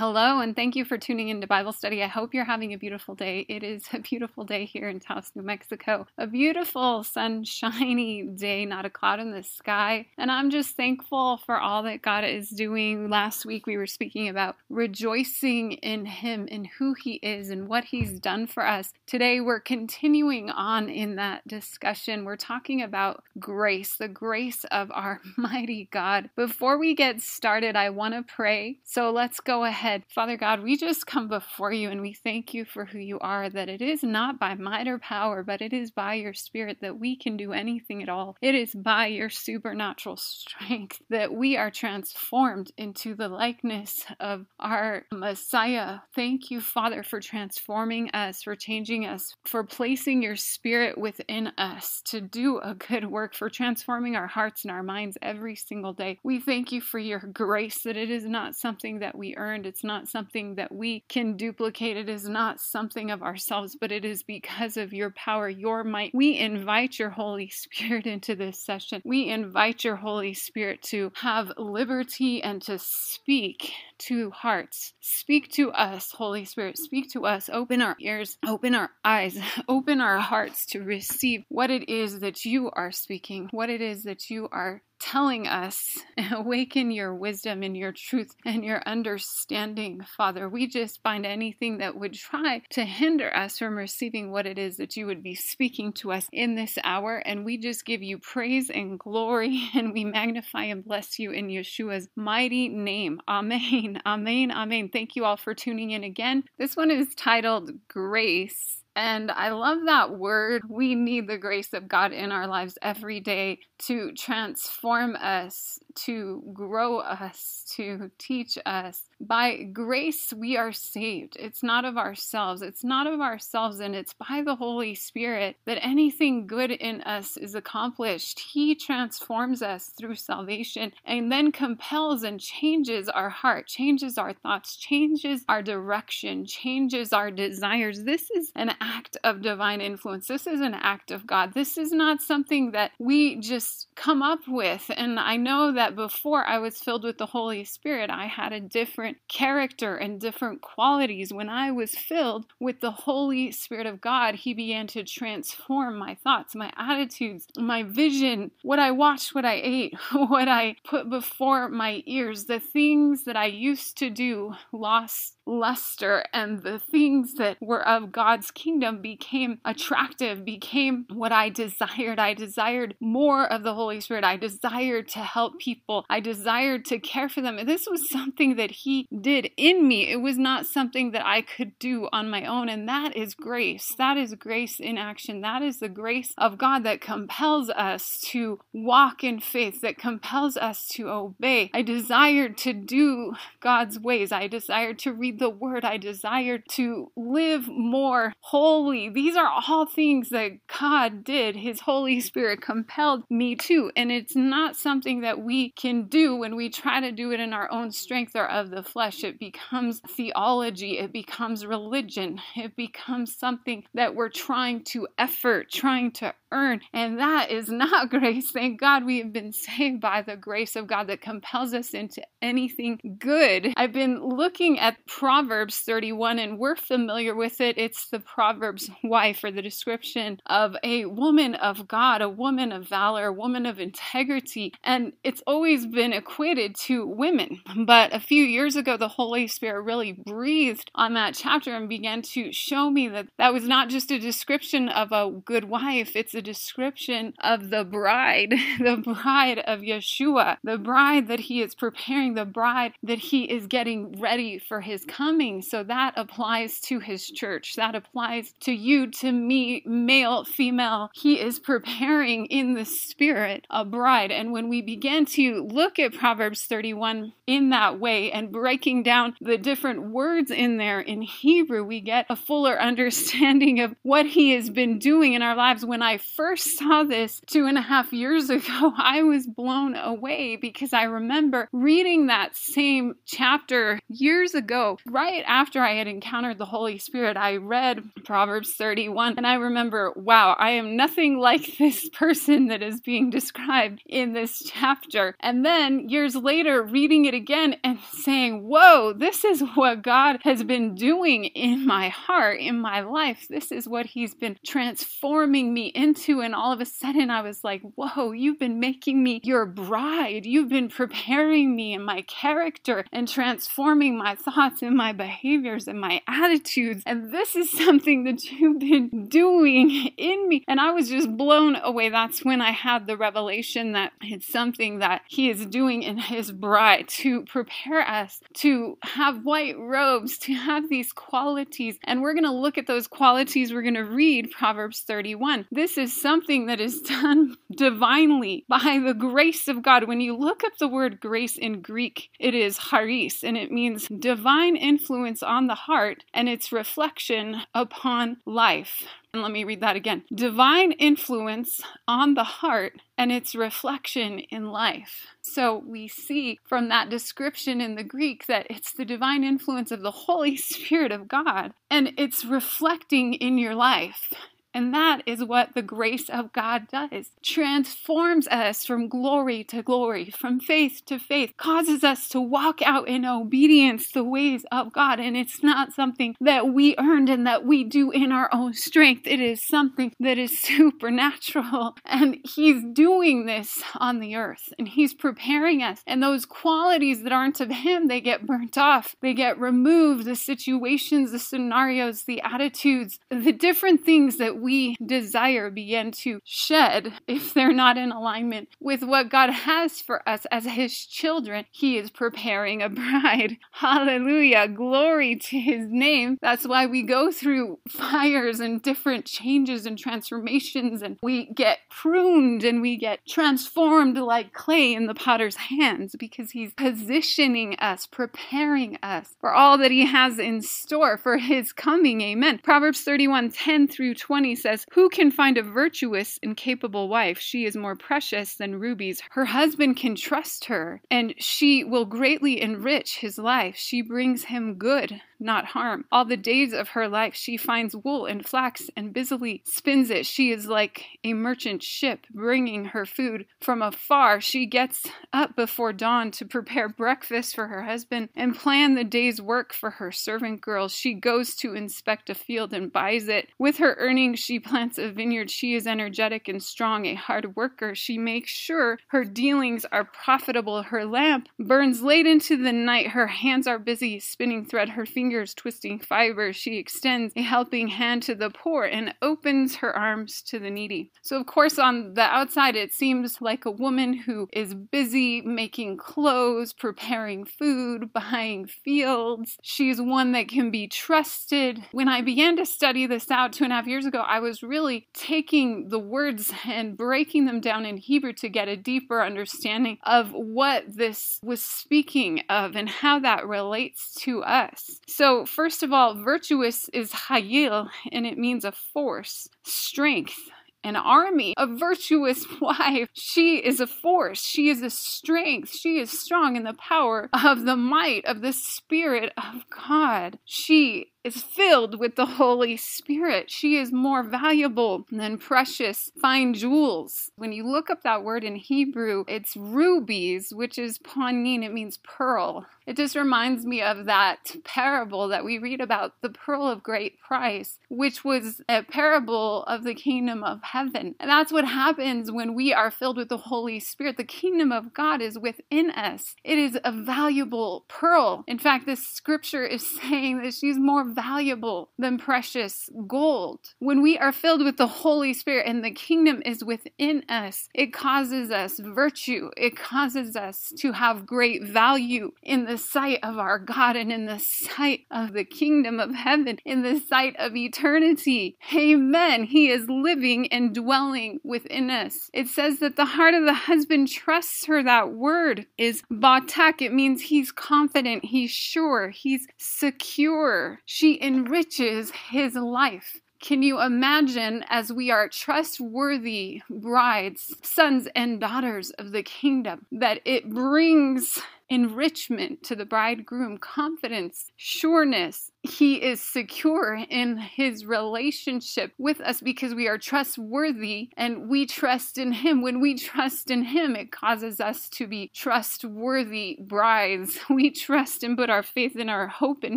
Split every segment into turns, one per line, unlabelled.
Hello, and thank you for tuning into Bible study. I hope you're having a beautiful day. It is a beautiful day here in Taos, New Mexico. A beautiful, sunshiny day, not a cloud in the sky. And I'm just thankful for all that God is doing. Last week, we were speaking about rejoicing in Him and who He is and what He's done for us. Today, we're continuing on in that discussion. We're talking about grace, the grace of our mighty God. Before we get started, I want to pray. So let's go ahead Father God, we just come before you and we thank you for who you are, that it is not by might or power, but it is by your spirit that we can do anything at all. It is by your supernatural strength that we are transformed into the likeness of our Messiah. Thank you, Father, for transforming us, for changing us, for placing your spirit within us to do a good work, for transforming our hearts and our minds every single day. We thank you for your grace, that it is not something that we earned it's not something that we can duplicate. It is not something of ourselves, but it is because of your power, your might. We invite your Holy Spirit into this session. We invite your Holy Spirit to have liberty and to speak to hearts. Speak to us, Holy Spirit. Speak to us. Open our ears, open our eyes, open our hearts to receive what it is that you are speaking, what it is that you are telling us, awaken your wisdom and your truth and your understanding, Father. We just find anything that would try to hinder us from receiving what it is that you would be speaking to us in this hour. And we just give you praise and glory and we magnify and bless you in Yeshua's mighty name. Amen. Amen. Amen. Thank you all for tuning in again. This one is titled Grace. And I love that word. We need the grace of God in our lives every day to transform us, to grow us, to teach us. By grace, we are saved. It's not of ourselves. It's not of ourselves, and it's by the Holy Spirit that anything good in us is accomplished. He transforms us through salvation and then compels and changes our heart, changes our thoughts, changes our direction, changes our desires. This is an act of divine influence. This is an act of God. This is not something that we just come up with. And I know that before I was filled with the Holy Spirit, I had a different character and different qualities. When I was filled with the Holy Spirit of God, He began to transform my thoughts, my attitudes, my vision, what I watched, what I ate, what I put before my ears. The things that I used to do lost luster and the things that were of God's kingdom became attractive, became what I desired. I desired more of the Holy Spirit. I desired to help people. I desired to care for them. this was something that He did in me. It was not something that I could do on my own. And that is grace. That is grace in action. That is the grace of God that compels us to walk in faith, that compels us to obey. I desired to do God's ways. I desired to read the word. I desired to live more holy. These are all things that God did. His Holy Spirit compelled me to. And it's not something that we can do when we try to do it in our own strength or of the flesh. It becomes theology, it becomes religion, it becomes something that we're trying to effort, trying to earn. And that is not grace. Thank God we have been saved by the grace of God that compels us into anything good. I've been looking at Proverbs 31 and we're familiar with it. It's the Proverbs wife or the description of a woman of God, a woman of valor, a woman of integrity. And it's always been equated to women. But a few years ago, the Holy Spirit really breathed on that chapter and began to show me that that was not just a description of a good wife, it's description of the bride, the bride of Yeshua, the bride that he is preparing, the bride that he is getting ready for his coming. So that applies to his church. That applies to you, to me, male, female. He is preparing in the spirit a bride. And when we begin to look at Proverbs 31 in that way and breaking down the different words in there in Hebrew, we get a fuller understanding of what he has been doing in our lives. When I first saw this two and a half years ago, I was blown away because I remember reading that same chapter years ago, right after I had encountered the Holy Spirit. I read Proverbs 31 and I remember, wow, I am nothing like this person that is being described in this chapter. And then years later, reading it again and saying, whoa, this is what God has been doing in my heart, in my life. This is what He's been transforming me into. And all of a sudden, I was like, whoa, you've been making me your bride. You've been preparing me in my character and transforming my thoughts and my behaviors and my attitudes. And this is something that you've been doing in me. And I was just blown away. That's when I had the revelation that it's something that He is doing in His bride to prepare us to have white robes, to have these qualities. And we're going to look at those qualities. We're going to read Proverbs 31. This is something that is done divinely by the grace of God. When you look up the word grace in Greek, it is charis, and it means divine influence on the heart and its reflection upon life. And let me read that again divine influence on the heart and its reflection in life. So we see from that description in the Greek that it's the divine influence of the Holy Spirit of God and it's reflecting in your life. And that is what the grace of God does. Transforms us from glory to glory, from faith to faith, causes us to walk out in obedience the ways of God. And it's not something that we earned and that we do in our own strength. It is something that is supernatural. And He's doing this on the earth and He's preparing us. And those qualities that aren't of Him, they get burnt off, they get removed. The situations, the scenarios, the attitudes, the different things that we desire begin to shed if they're not in alignment with what God has for us as His children. He is preparing a bride. Hallelujah. Glory to His name. That's why we go through fires and different changes and transformations, and we get pruned and we get transformed like clay in the potter's hands because He's positioning us, preparing us for all that He has in store for His coming. Amen. Proverbs 31 10 through 20 20 says, Who can find a virtuous and capable wife? She is more precious than rubies. Her husband can trust her, and she will greatly enrich his life. She brings him good not harm. All the days of her life she finds wool and flax and busily spins it. She is like a merchant ship bringing her food from afar. She gets up before dawn to prepare breakfast for her husband and plan the day's work for her servant girls. She goes to inspect a field and buys it. With her earnings, she plants a vineyard. She is energetic and strong, a hard worker. She makes sure her dealings are profitable. Her lamp burns late into the night. Her hands are busy spinning thread. Her fingers fingers twisting fibers, she extends a helping hand to the poor and opens her arms to the needy. So, of course, on the outside, it seems like a woman who is busy making clothes, preparing food, buying fields. She's one that can be trusted. When I began to study this out two and a half years ago, I was really taking the words and breaking them down in Hebrew to get a deeper understanding of what this was speaking of and how that relates to us. So, first of all, virtuous is hayil, and it means a force, strength, an army, a virtuous wife. She is a force. She is a strength. She is strong in the power of the might of the Spirit of God. She is filled with the Holy Spirit. She is more valuable than precious fine jewels. When you look up that word in Hebrew, it's rubies, which is panin, it means pearl. It just reminds me of that parable that we read about, the pearl of great price, which was a parable of the kingdom of heaven. And that's what happens when we are filled with the Holy Spirit. The kingdom of God is within us. It is a valuable pearl. In fact, this scripture is saying that she's more valuable than precious gold. When we are filled with the Holy Spirit and the kingdom is within us, it causes us virtue. It causes us to have great value in the sight of our God and in the sight of the kingdom of heaven, in the sight of eternity. Amen. He is living and dwelling within us. It says that the heart of the husband trusts her. That word is batak. It means he's confident, he's sure, he's secure. She enriches his life Can you imagine as we are trustworthy brides, sons and daughters of the kingdom, that it brings enrichment to the bridegroom, confidence, sureness. He is secure in his relationship with us because we are trustworthy and we trust in him. When we trust in him, it causes us to be trustworthy brides. We trust and put our faith and our hope in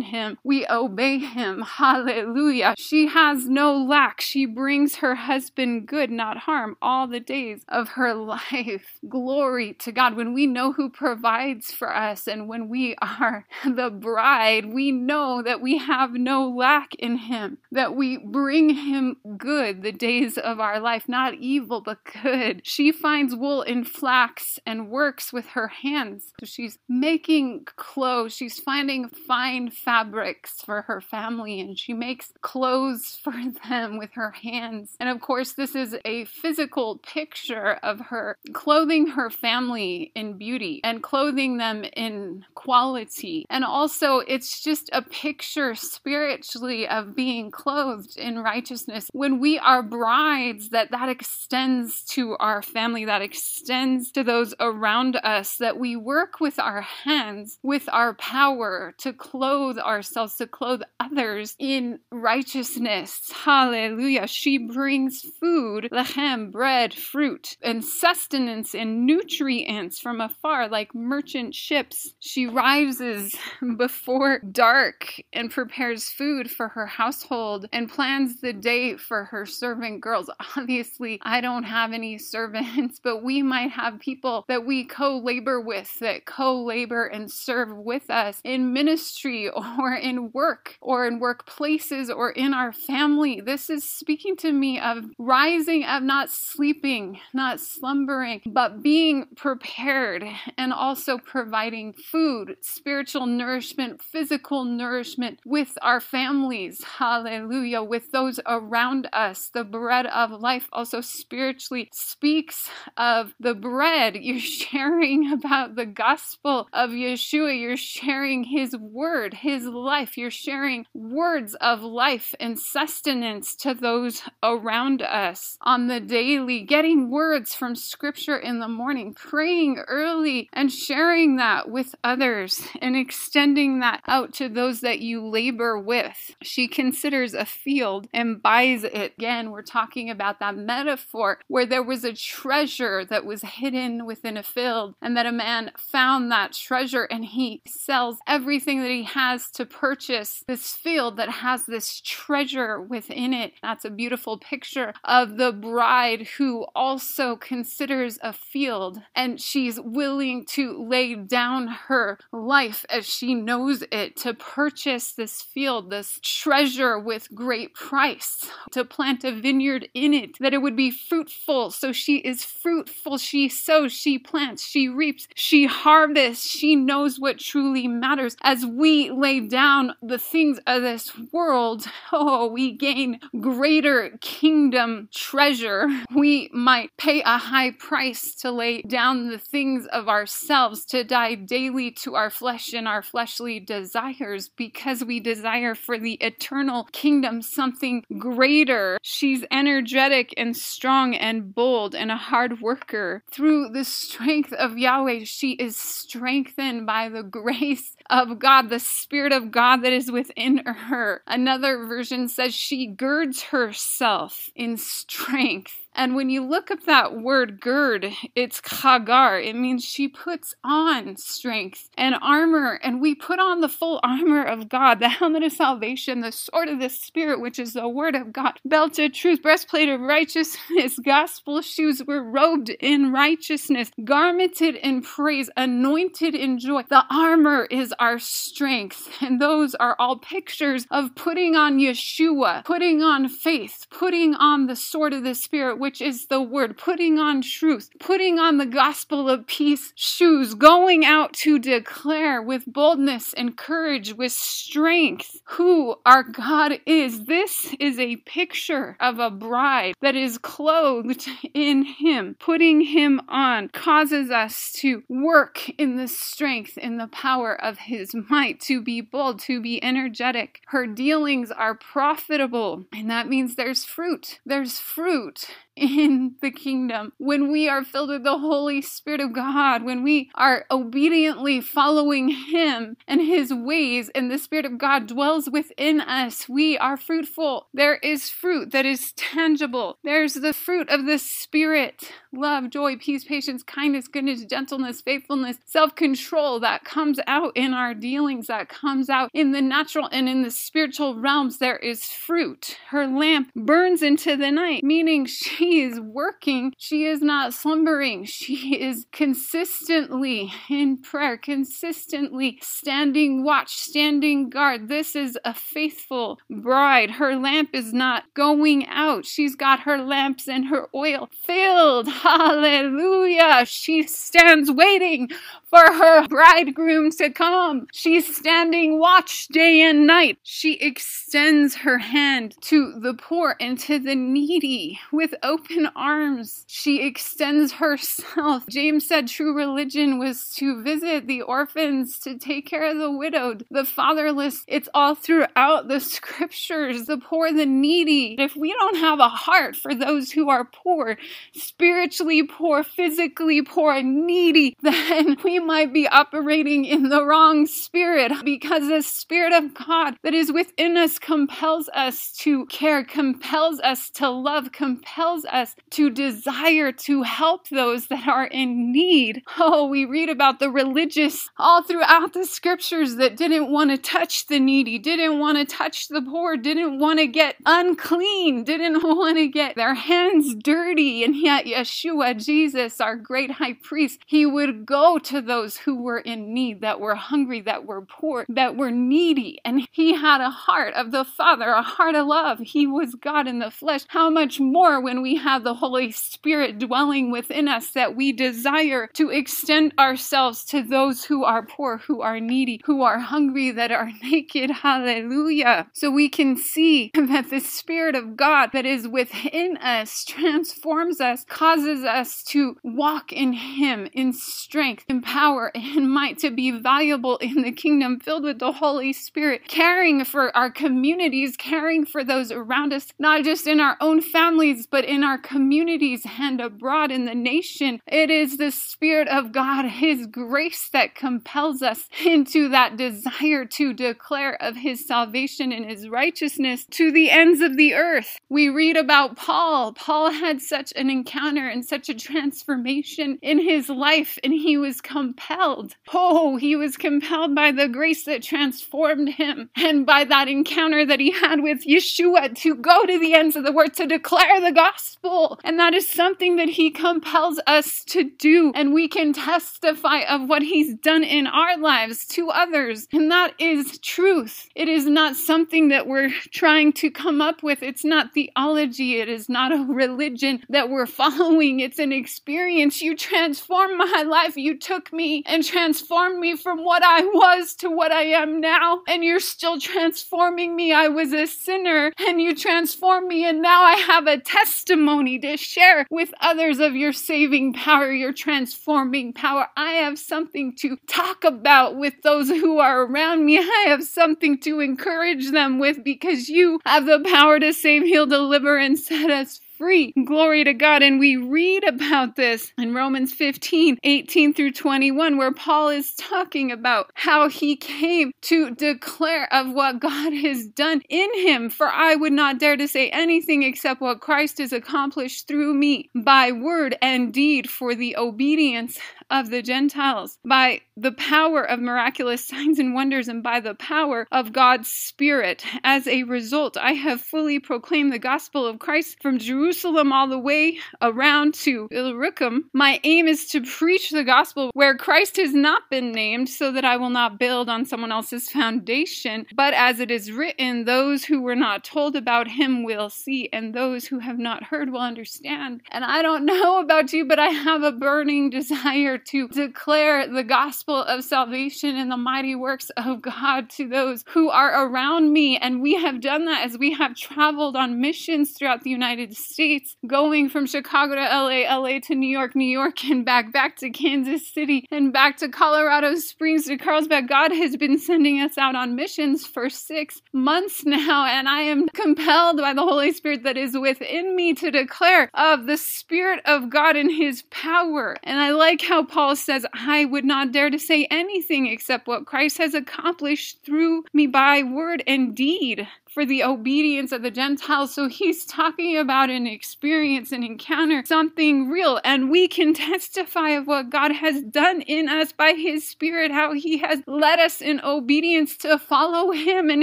him. We obey him. Hallelujah. She has no lack. She brings her husband good, not harm, all the days of her life. Glory to God. When we know who provides for us. And when we are the bride, we know that we have no lack in Him, that we bring Him good the days of our life, not evil, but good. She finds wool in flax and works with her hands. So she's making clothes, she's finding fine fabrics for her family, and she makes clothes for them with her hands. And of course, this is a physical picture of her clothing her family in beauty and clothing them them in quality. And also, it's just a picture spiritually of being clothed in righteousness. When we are brides, that that extends to our family, that extends to those around us, that we work with our hands, with our power to clothe ourselves, to clothe others in righteousness. Hallelujah. She brings food, lechem, bread, fruit, and sustenance and nutrients from afar, like merchant ships. She rises before dark and prepares food for her household and plans the day for her servant girls. Obviously, I don't have any servants, but we might have people that we co labor with, that co labor and serve with us in ministry or in work or in workplaces or in our family. This is speaking to me of rising, of not sleeping, not slumbering, but being prepared and also providing providing food, spiritual nourishment, physical nourishment with our families. Hallelujah. With those around us. The bread of life also spiritually speaks of the bread. You're sharing about the gospel of Yeshua. You're sharing his word, his life. You're sharing words of life and sustenance to those around us on the daily, getting words from scripture in the morning, praying early and sharing that with others and extending that out to those that you labor with. She considers a field and buys it. Again, we're talking about that metaphor where there was a treasure that was hidden within a field, and that a man found that treasure and he sells everything that he has to purchase this field that has this treasure within it. That's a beautiful picture of the bride who also considers a field and she's willing to lay down her life as she knows it to purchase this field, this treasure with great price, to plant a vineyard in it, that it would be fruitful. So she is fruitful. She sows, she plants, she reaps, she harvests. She knows what truly matters. As we lay down the things of this world, oh, we gain greater kingdom treasure. We might pay a high price to lay down the things of ourselves, to die daily to our flesh and our fleshly desires because we desire for the eternal kingdom something greater. She's energetic and strong and bold and a hard worker. Through the strength of Yahweh, she is strengthened by the grace of God, the Spirit of God that is within her. Another version says she girds herself in strength and when you look up that word gird, it's chagar. It means she puts on strength and armor, and we put on the full armor of God, the helmet of salvation, the sword of the Spirit, which is the word of God, belt of truth, breastplate of righteousness, gospel shoes. We're robed in righteousness, garmented in praise, anointed in joy. The armor is our strength, and those are all pictures of putting on Yeshua, putting on faith, putting on the sword of the Spirit which is the word, putting on truth, putting on the gospel of peace shoes, going out to declare with boldness and courage, with strength, who our God is. This is a picture of a bride that is clothed in Him. Putting Him on causes us to work in the strength, in the power of His might, to be bold, to be energetic. Her dealings are profitable, and that means there's fruit. There's fruit in the kingdom, when we are filled with the Holy Spirit of God, when we are obediently following Him and His ways, and the Spirit of God dwells within us, we are fruitful. There is fruit that is tangible. There's the fruit of the Spirit love, joy, peace, patience, kindness, goodness, gentleness, faithfulness, self control that comes out in our dealings, that comes out in the natural and in the spiritual realms. There is fruit. Her lamp burns into the night, meaning she she is working. She is not slumbering. She is consistently in prayer, consistently standing watch, standing guard. This is a faithful bride. Her lamp is not going out. She's got her lamps and her oil filled. Hallelujah. She stands waiting for her bridegroom to come. She's standing watch day and night. She extends her hand to the poor and to the needy with open arms. She extends herself. James said true religion was to visit the orphans, to take care of the widowed, the fatherless. It's all throughout the scriptures, the poor, the needy. If we don't have a heart for those who are poor, spiritually poor, physically poor, needy, then we might be operating in the wrong spirit because the Spirit of God that is within us compels us to care, compels us to love, compels us to desire to help those that are in need. Oh, we read about the religious all throughout the scriptures that didn't want to touch the needy, didn't want to touch the poor, didn't want to get unclean, didn't want to get their hands dirty. And yet, Yeshua, Jesus, our great high priest, he would go to the those who were in need, that were hungry, that were poor, that were needy. And he had a heart of the Father, a heart of love. He was God in the flesh. How much more when we have the Holy Spirit dwelling within us that we desire to extend ourselves to those who are poor, who are needy, who are hungry, that are naked. Hallelujah. So we can see that the Spirit of God that is within us transforms us, causes us to walk in Him in strength, in power and might to be valuable in the kingdom, filled with the Holy Spirit, caring for our communities, caring for those around us, not just in our own families, but in our communities and abroad in the nation. It is the Spirit of God, His grace that compels us into that desire to declare of His salvation and His righteousness to the ends of the earth. We read about Paul. Paul had such an encounter and such a transformation in his life, and he was compelled compelled. Oh, he was compelled by the grace that transformed him and by that encounter that he had with Yeshua to go to the ends of the world to declare the gospel. And that is something that he compels us to do. And we can testify of what he's done in our lives to others. And that is truth. It is not something that we're trying to come up with. It's not theology. It is not a religion that we're following. It's an experience. You transformed my life. You took me and transformed me from what I was to what I am now. And you're still transforming me. I was a sinner and you transformed me. And now I have a testimony to share with others of your saving power, your transforming power. I have something to talk about with those who are around me. I have something to encourage them with because you have the power to save, heal, deliver, and set us free. Glory to God. And we read about this in Romans 15, 18 through 21, where Paul is talking about how he came to declare of what God has done in him. For I would not dare to say anything except what Christ has accomplished through me by word and deed for the obedience of the Gentiles by the power of miraculous signs and wonders and by the power of God's Spirit. As a result, I have fully proclaimed the gospel of Christ from Jerusalem all the way around to Illyricum. My aim is to preach the gospel where Christ has not been named, so that I will not build on someone else's foundation. But as it is written, those who were not told about him will see, and those who have not heard will understand. And I don't know about you, but I have a burning desire to declare the gospel of salvation and the mighty works of God to those who are around me. And we have done that as we have traveled on missions throughout the United States, going from Chicago to LA, LA to New York, New York, and back, back to Kansas City, and back to Colorado Springs to Carlsbad. God has been sending us out on missions for six months now, and I am compelled by the Holy Spirit that is within me to declare of the Spirit of God and His power. And I like how Paul says, I would not dare to say anything except what Christ has accomplished through me by word and deed for the obedience of the Gentiles. So he's talking about an experience, an encounter, something real. And we can testify of what God has done in us by his Spirit, how he has led us in obedience to follow him and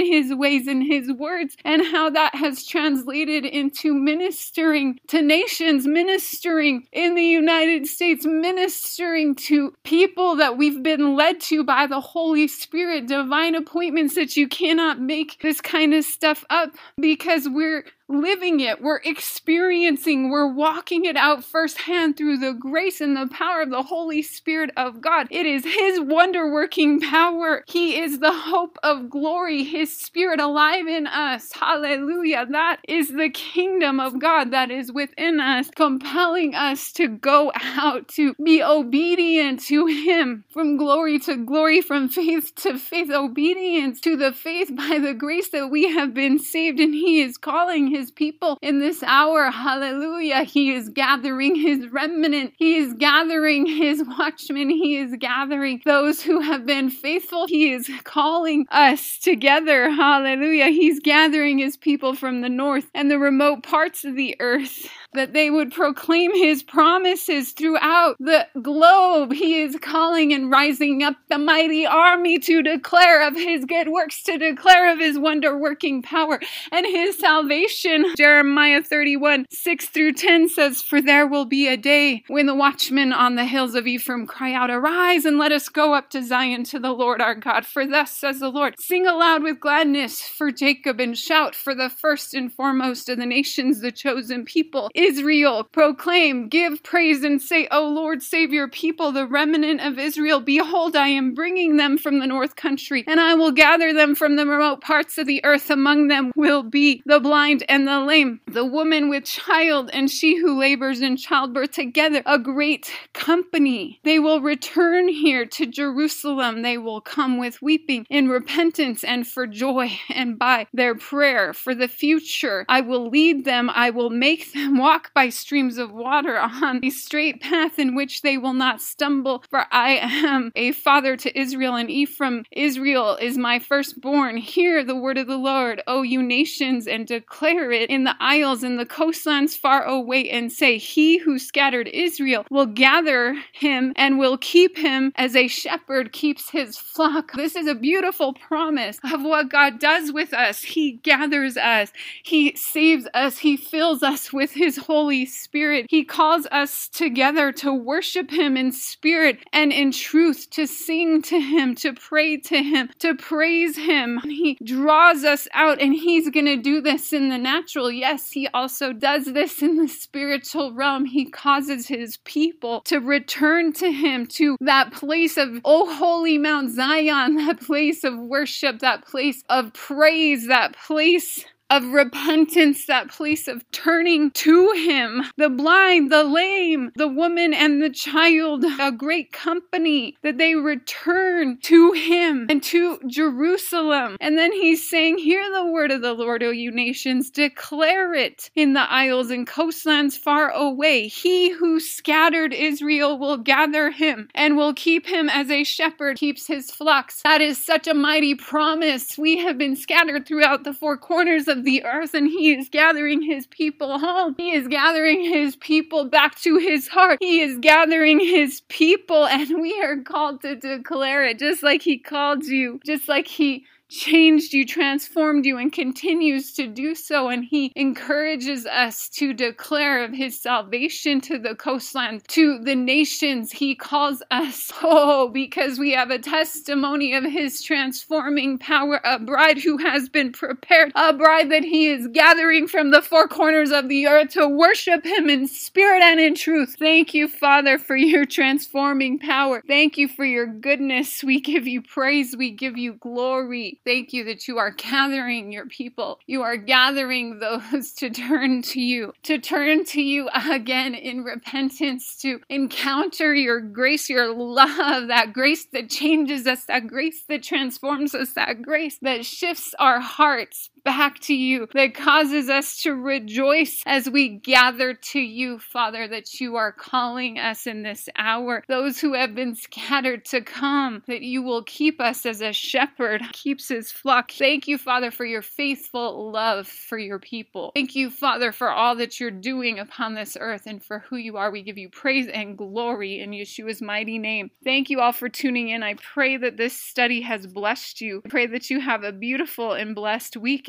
his ways and his words, and how that has translated into ministering to nations, ministering in the United States, ministering to people that we've been led to by the Holy Spirit, divine appointments that you cannot make this kind of stuff up because we're living it, we're experiencing, we're walking it out firsthand through the grace and the power of the Holy Spirit of God. It is His wonder working power. He is the hope of glory, His Spirit alive in us. Hallelujah. That is the kingdom of God that is within us, compelling us to go out, to be obedient to Him from glory to glory, from faith to faith, obedience to the faith by the grace that we have been saved, and He is calling His his people in this hour. Hallelujah. He is gathering his remnant. He is gathering his watchmen. He is gathering those who have been faithful. He is calling us together. Hallelujah. He's gathering his people from the north and the remote parts of the earth that they would proclaim his promises throughout the globe. He is calling and rising up the mighty army to declare of his good works, to declare of his wonder working power and his salvation. Jeremiah 31 6 through 10 says, For there will be a day when the watchmen on the hills of Ephraim cry out, Arise and let us go up to Zion to the Lord our God. For thus says the Lord, Sing aloud with gladness for Jacob and shout for the first and foremost of the nations, the chosen people. Israel. Proclaim, give praise, and say, O Lord, save your people, the remnant of Israel. Behold, I am bringing them from the north country, and I will gather them from the remote parts of the earth. Among them will be the blind and the lame, the woman with child, and she who labors in childbirth together, a great company. They will return here to Jerusalem. They will come with weeping in repentance and for joy, and by their prayer for the future. I will lead them, I will make them walk walk by streams of water on a straight path in which they will not stumble. For I am a father to Israel and Ephraim. Israel is my firstborn. Hear the word of the Lord, O you nations, and declare it in the isles and the coastlands far away, and say, He who scattered Israel will gather him and will keep him as a shepherd keeps his flock. This is a beautiful promise of what God does with us. He gathers us, He saves us, He fills us with His Holy Spirit. He calls us together to worship Him in spirit and in truth, to sing to Him, to pray to Him, to praise Him. He draws us out, and He's going to do this in the natural. Yes, He also does this in the spiritual realm. He causes His people to return to Him, to that place of, oh, holy Mount Zion, that place of worship, that place of praise, that place of repentance, that place of turning to Him. The blind, the lame, the woman, and the child, a great company, that they return to Him and to Jerusalem. And then He's saying, Hear the word of the Lord, O you nations, declare it in the isles and coastlands far away. He who scattered Israel will gather him and will keep him as a shepherd keeps his flocks. That is such a mighty promise. We have been scattered throughout the four corners of the earth and he is gathering his people home. He is gathering his people back to his heart. He is gathering his people and we are called to declare it just like he called you, just like he changed you, transformed you, and continues to do so. And He encourages us to declare of His salvation to the coastland, to the nations. He calls us, oh, because we have a testimony of His transforming power, a bride who has been prepared, a bride that He is gathering from the four corners of the earth to worship Him in spirit and in truth. Thank you, Father, for your transforming power. Thank you for your goodness. We give you praise, we give you glory. Thank you that you are gathering your people. You are gathering those to turn to you, to turn to you again in repentance, to encounter your grace, your love, that grace that changes us, that grace that transforms us, that grace that shifts our hearts back to you, that causes us to rejoice as we gather to you, Father, that you are calling us in this hour. Those who have been scattered to come, that you will keep us as a shepherd keeps his flock. Thank you, Father, for your faithful love for your people. Thank you, Father, for all that you're doing upon this earth and for who you are. We give you praise and glory in Yeshua's mighty name. Thank you all for tuning in. I pray that this study has blessed you. I pray that you have a beautiful and blessed week